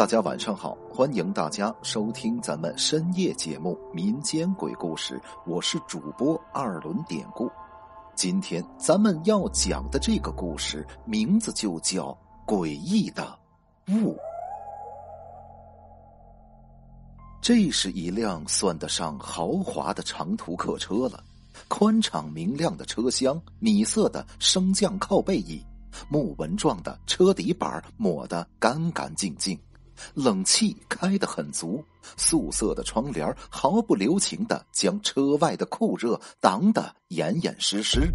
大家晚上好，欢迎大家收听咱们深夜节目《民间鬼故事》，我是主播二轮典故。今天咱们要讲的这个故事名字就叫《诡异的雾》。这是一辆算得上豪华的长途客车了，宽敞明亮的车厢，米色的升降靠背椅，木纹状的车底板抹得干干净净。冷气开得很足，素色的窗帘毫不留情的将车外的酷热挡得严严实实。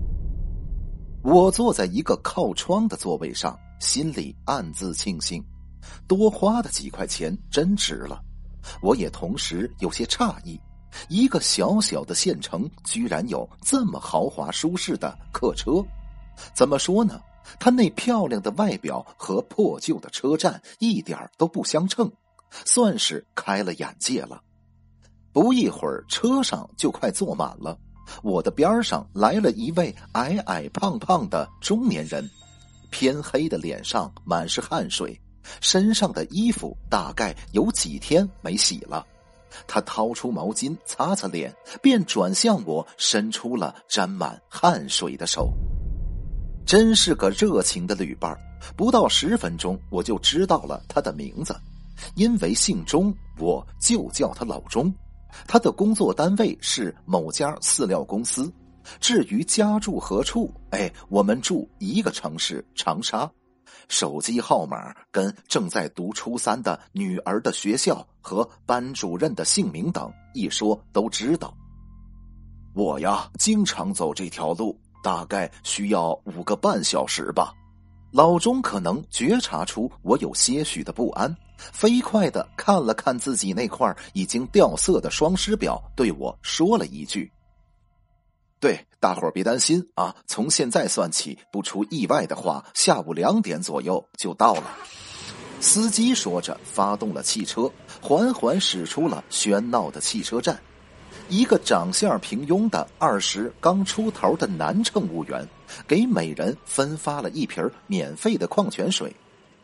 我坐在一个靠窗的座位上，心里暗自庆幸，多花的几块钱真值了。我也同时有些诧异，一个小小的县城居然有这么豪华舒适的客车，怎么说呢？他那漂亮的外表和破旧的车站一点都不相称，算是开了眼界了。不一会儿，车上就快坐满了。我的边上来了一位矮矮胖胖的中年人，偏黑的脸上满是汗水，身上的衣服大概有几天没洗了。他掏出毛巾擦擦脸，便转向我，伸出了沾满汗水的手。真是个热情的旅伴不到十分钟，我就知道了他的名字，因为姓钟，我就叫他老钟。他的工作单位是某家饲料公司。至于家住何处，哎，我们住一个城市长沙。手机号码跟正在读初三的女儿的学校和班主任的姓名等一说都知道。我呀，经常走这条路。大概需要五个半小时吧。老钟可能觉察出我有些许的不安，飞快的看了看自己那块已经掉色的双时表，对我说了一句：“对，大伙儿别担心啊，从现在算起，不出意外的话，下午两点左右就到了。”司机说着，发动了汽车，缓缓驶出了喧闹的汽车站。一个长相平庸的二十刚出头的男乘务员，给每人分发了一瓶免费的矿泉水。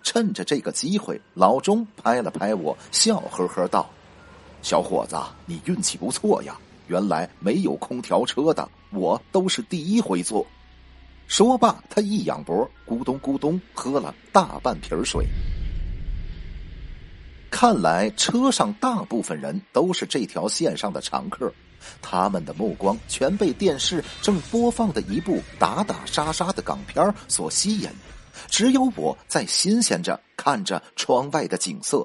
趁着这个机会，老钟拍了拍我，笑呵呵道：“小伙子，你运气不错呀！原来没有空调车的，我都是第一回坐。”说罢，他一仰脖，咕咚咕咚喝了大半瓶水。看来车上大部分人都是这条线上的常客，他们的目光全被电视正播放的一部打打杀杀的港片所吸引，只有我在新鲜着看着窗外的景色，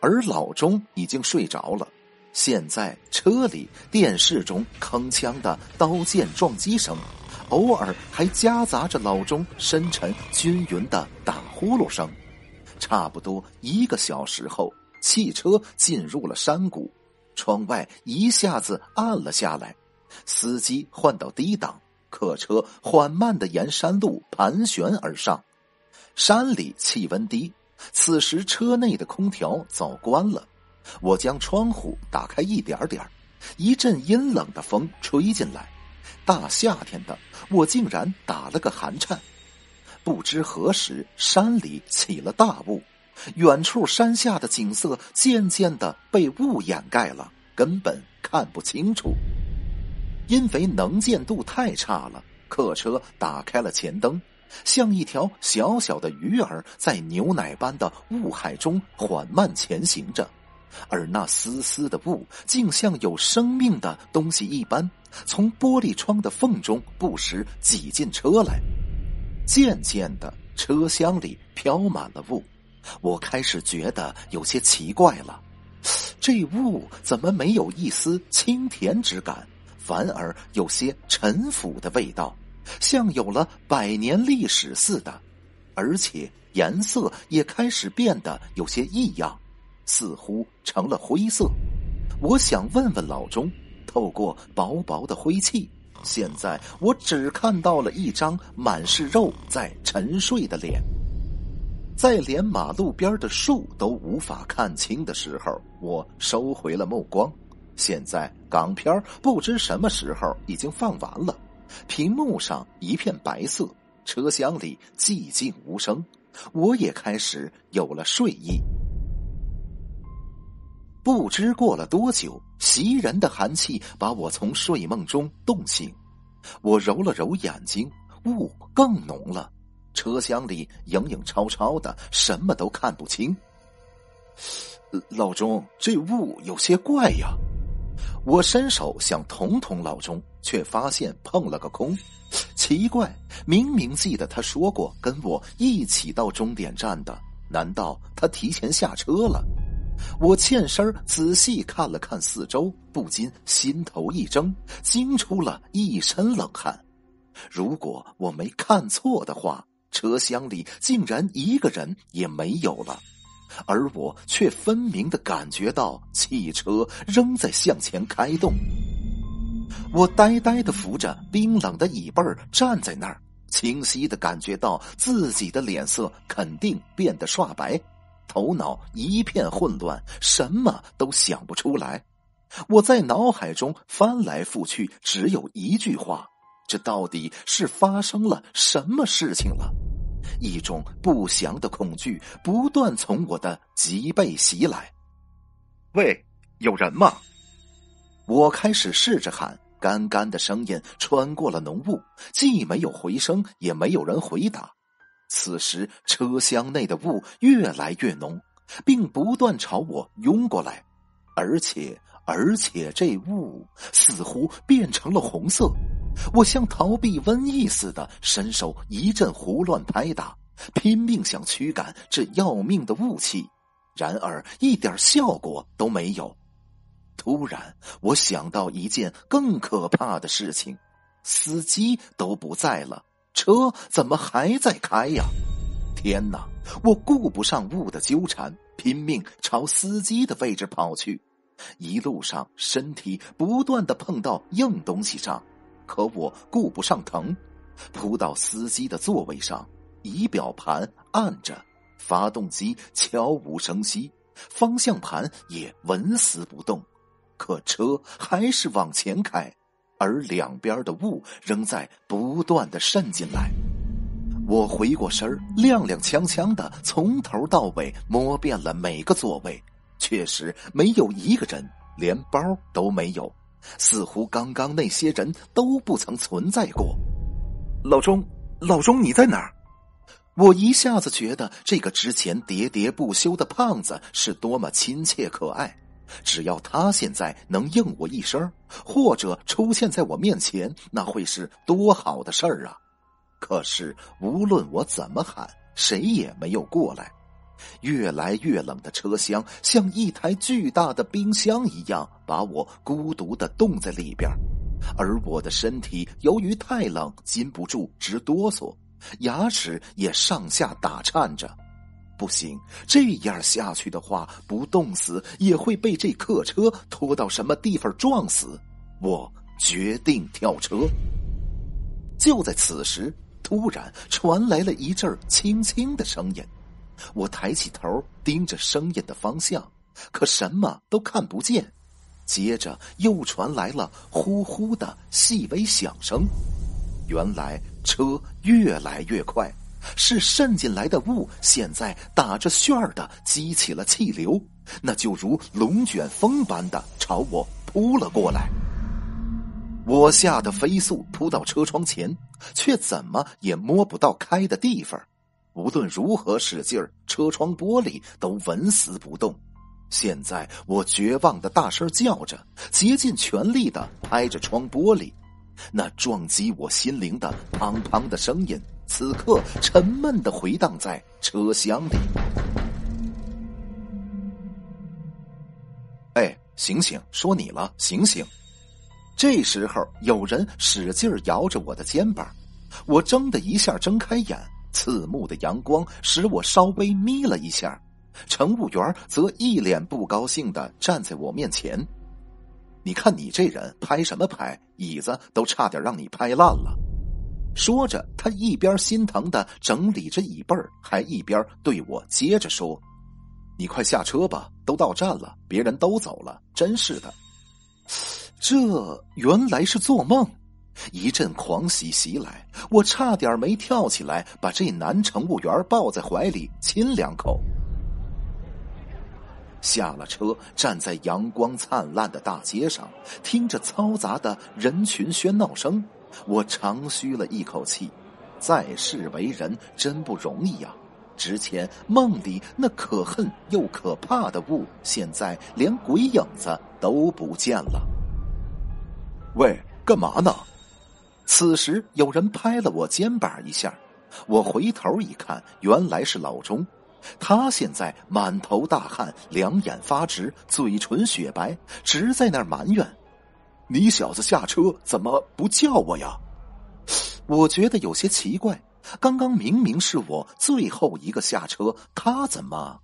而老钟已经睡着了。现在车里、电视中铿锵的刀剑撞击声，偶尔还夹杂着老钟深沉均匀的打呼噜声。差不多一个小时后。汽车进入了山谷，窗外一下子暗了下来。司机换到低档，客车缓慢的沿山路盘旋而上。山里气温低，此时车内的空调早关了。我将窗户打开一点点，一阵阴冷的风吹进来。大夏天的，我竟然打了个寒颤。不知何时，山里起了大雾。远处山下的景色渐渐的被雾掩盖了，根本看不清楚。因为能见度太差了，客车打开了前灯，像一条小小的鱼儿在牛奶般的雾海中缓慢前行着，而那丝丝的雾竟像有生命的东西一般，从玻璃窗的缝中不时挤进车来。渐渐的，车厢里飘满了雾。我开始觉得有些奇怪了，这雾怎么没有一丝清甜之感，反而有些陈腐的味道，像有了百年历史似的，而且颜色也开始变得有些异样，似乎成了灰色。我想问问老钟，透过薄薄的灰气，现在我只看到了一张满是肉在沉睡的脸。在连马路边的树都无法看清的时候，我收回了目光。现在港片不知什么时候已经放完了，屏幕上一片白色，车厢里寂静无声，我也开始有了睡意。不知过了多久，袭人的寒气把我从睡梦中冻醒。我揉了揉眼睛，雾更浓了，车厢里影影绰绰的，什么都看不清。老钟，这雾有些怪呀！我伸手想捅捅老钟，却发现碰了个空。奇怪，明明记得他说过跟我一起到终点站的，难道他提前下车了？我欠身仔细看了看四周，不禁心头一怔，惊出了一身冷汗。如果我没看错的话，车厢里竟然一个人也没有了，而我却分明的感觉到汽车仍在向前开动。我呆呆的扶着冰冷的椅背站在那儿，清晰的感觉到自己的脸色肯定变得刷白。头脑一片混乱，什么都想不出来。我在脑海中翻来覆去，只有一句话：这到底是发生了什么事情了？一种不祥的恐惧不断从我的脊背袭来。喂，有人吗？我开始试着喊，干干的声音穿过了浓雾，既没有回声，也没有人回答。此时，车厢内的雾越来越浓，并不断朝我涌过来，而且，而且这雾似乎变成了红色。我像逃避瘟疫似的，伸手一阵胡乱拍打，拼命想驱赶这要命的雾气，然而一点效果都没有。突然，我想到一件更可怕的事情：司机都不在了。车怎么还在开呀？天哪！我顾不上雾的纠缠，拼命朝司机的位置跑去。一路上，身体不断的碰到硬东西上，可我顾不上疼，扑到司机的座位上，仪表盘按着，发动机悄无声息，方向盘也纹丝不动，可车还是往前开。而两边的雾仍在不断的渗进来，我回过身踉踉跄跄的从头到尾摸遍了每个座位，确实没有一个人，连包都没有，似乎刚刚那些人都不曾存在过。老钟，老钟，你在哪儿？我一下子觉得这个之前喋喋不休的胖子是多么亲切可爱。只要他现在能应我一声，或者出现在我面前，那会是多好的事儿啊！可是无论我怎么喊，谁也没有过来。越来越冷的车厢像一台巨大的冰箱一样，把我孤独的冻在里边，而我的身体由于太冷，禁不住直哆嗦，牙齿也上下打颤着。不行，这样下去的话，不冻死也会被这客车拖到什么地方撞死。我决定跳车。就在此时，突然传来了一阵轻轻的声音。我抬起头，盯着声音的方向，可什么都看不见。接着又传来了呼呼的细微响声。原来车越来越快。是渗进来的雾，现在打着旋儿的激起了气流，那就如龙卷风般的朝我扑了过来。我吓得飞速扑到车窗前，却怎么也摸不到开的地方。无论如何使劲儿，车窗玻璃都纹丝不动。现在我绝望的大声叫着，竭尽全力的拍着窗玻璃，那撞击我心灵的砰砰的声音。此刻，沉闷的回荡在车厢里。哎，醒醒！说你了，醒醒！这时候，有人使劲摇着我的肩膀，我怔的一下睁开眼，刺目的阳光使我稍微眯了一下。乘务员则一脸不高兴的站在我面前。你看你这人，拍什么拍？椅子都差点让你拍烂了。说着，他一边心疼的整理着椅背还一边对我接着说：“你快下车吧，都到站了，别人都走了。”真是的，这原来是做梦。一阵狂喜袭来，我差点没跳起来，把这男乘务员抱在怀里亲两口。下了车，站在阳光灿烂的大街上，听着嘈杂的人群喧闹声，我长吁了一口气。在世为人真不容易呀！之前梦里那可恨又可怕的雾，现在连鬼影子都不见了。喂，干嘛呢？此时有人拍了我肩膀一下，我回头一看，原来是老钟。他现在满头大汗，两眼发直，嘴唇雪白，直在那儿埋怨：“你小子下车怎么不叫我呀？” 我觉得有些奇怪，刚刚明明是我最后一个下车，他怎么……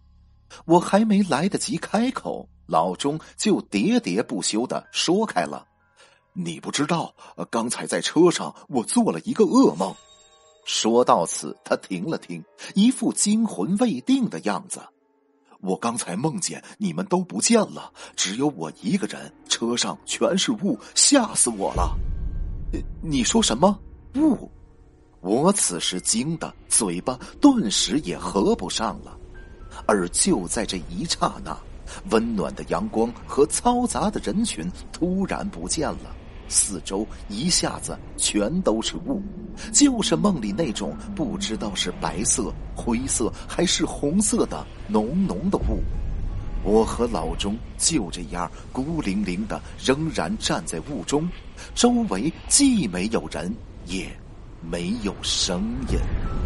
我还没来得及开口，老钟就喋喋不休的说开了：“你不知道，刚才在车上我做了一个噩梦。”说到此，他停了停，一副惊魂未定的样子。我刚才梦见你们都不见了，只有我一个人，车上全是雾，吓死我了。你说什么雾？我此时惊得嘴巴顿时也合不上了。而就在这一刹那，温暖的阳光和嘈杂的人群突然不见了。四周一下子全都是雾，就是梦里那种不知道是白色、灰色还是红色的浓浓的雾。我和老钟就这样孤零零的，仍然站在雾中，周围既没有人，也没有声音。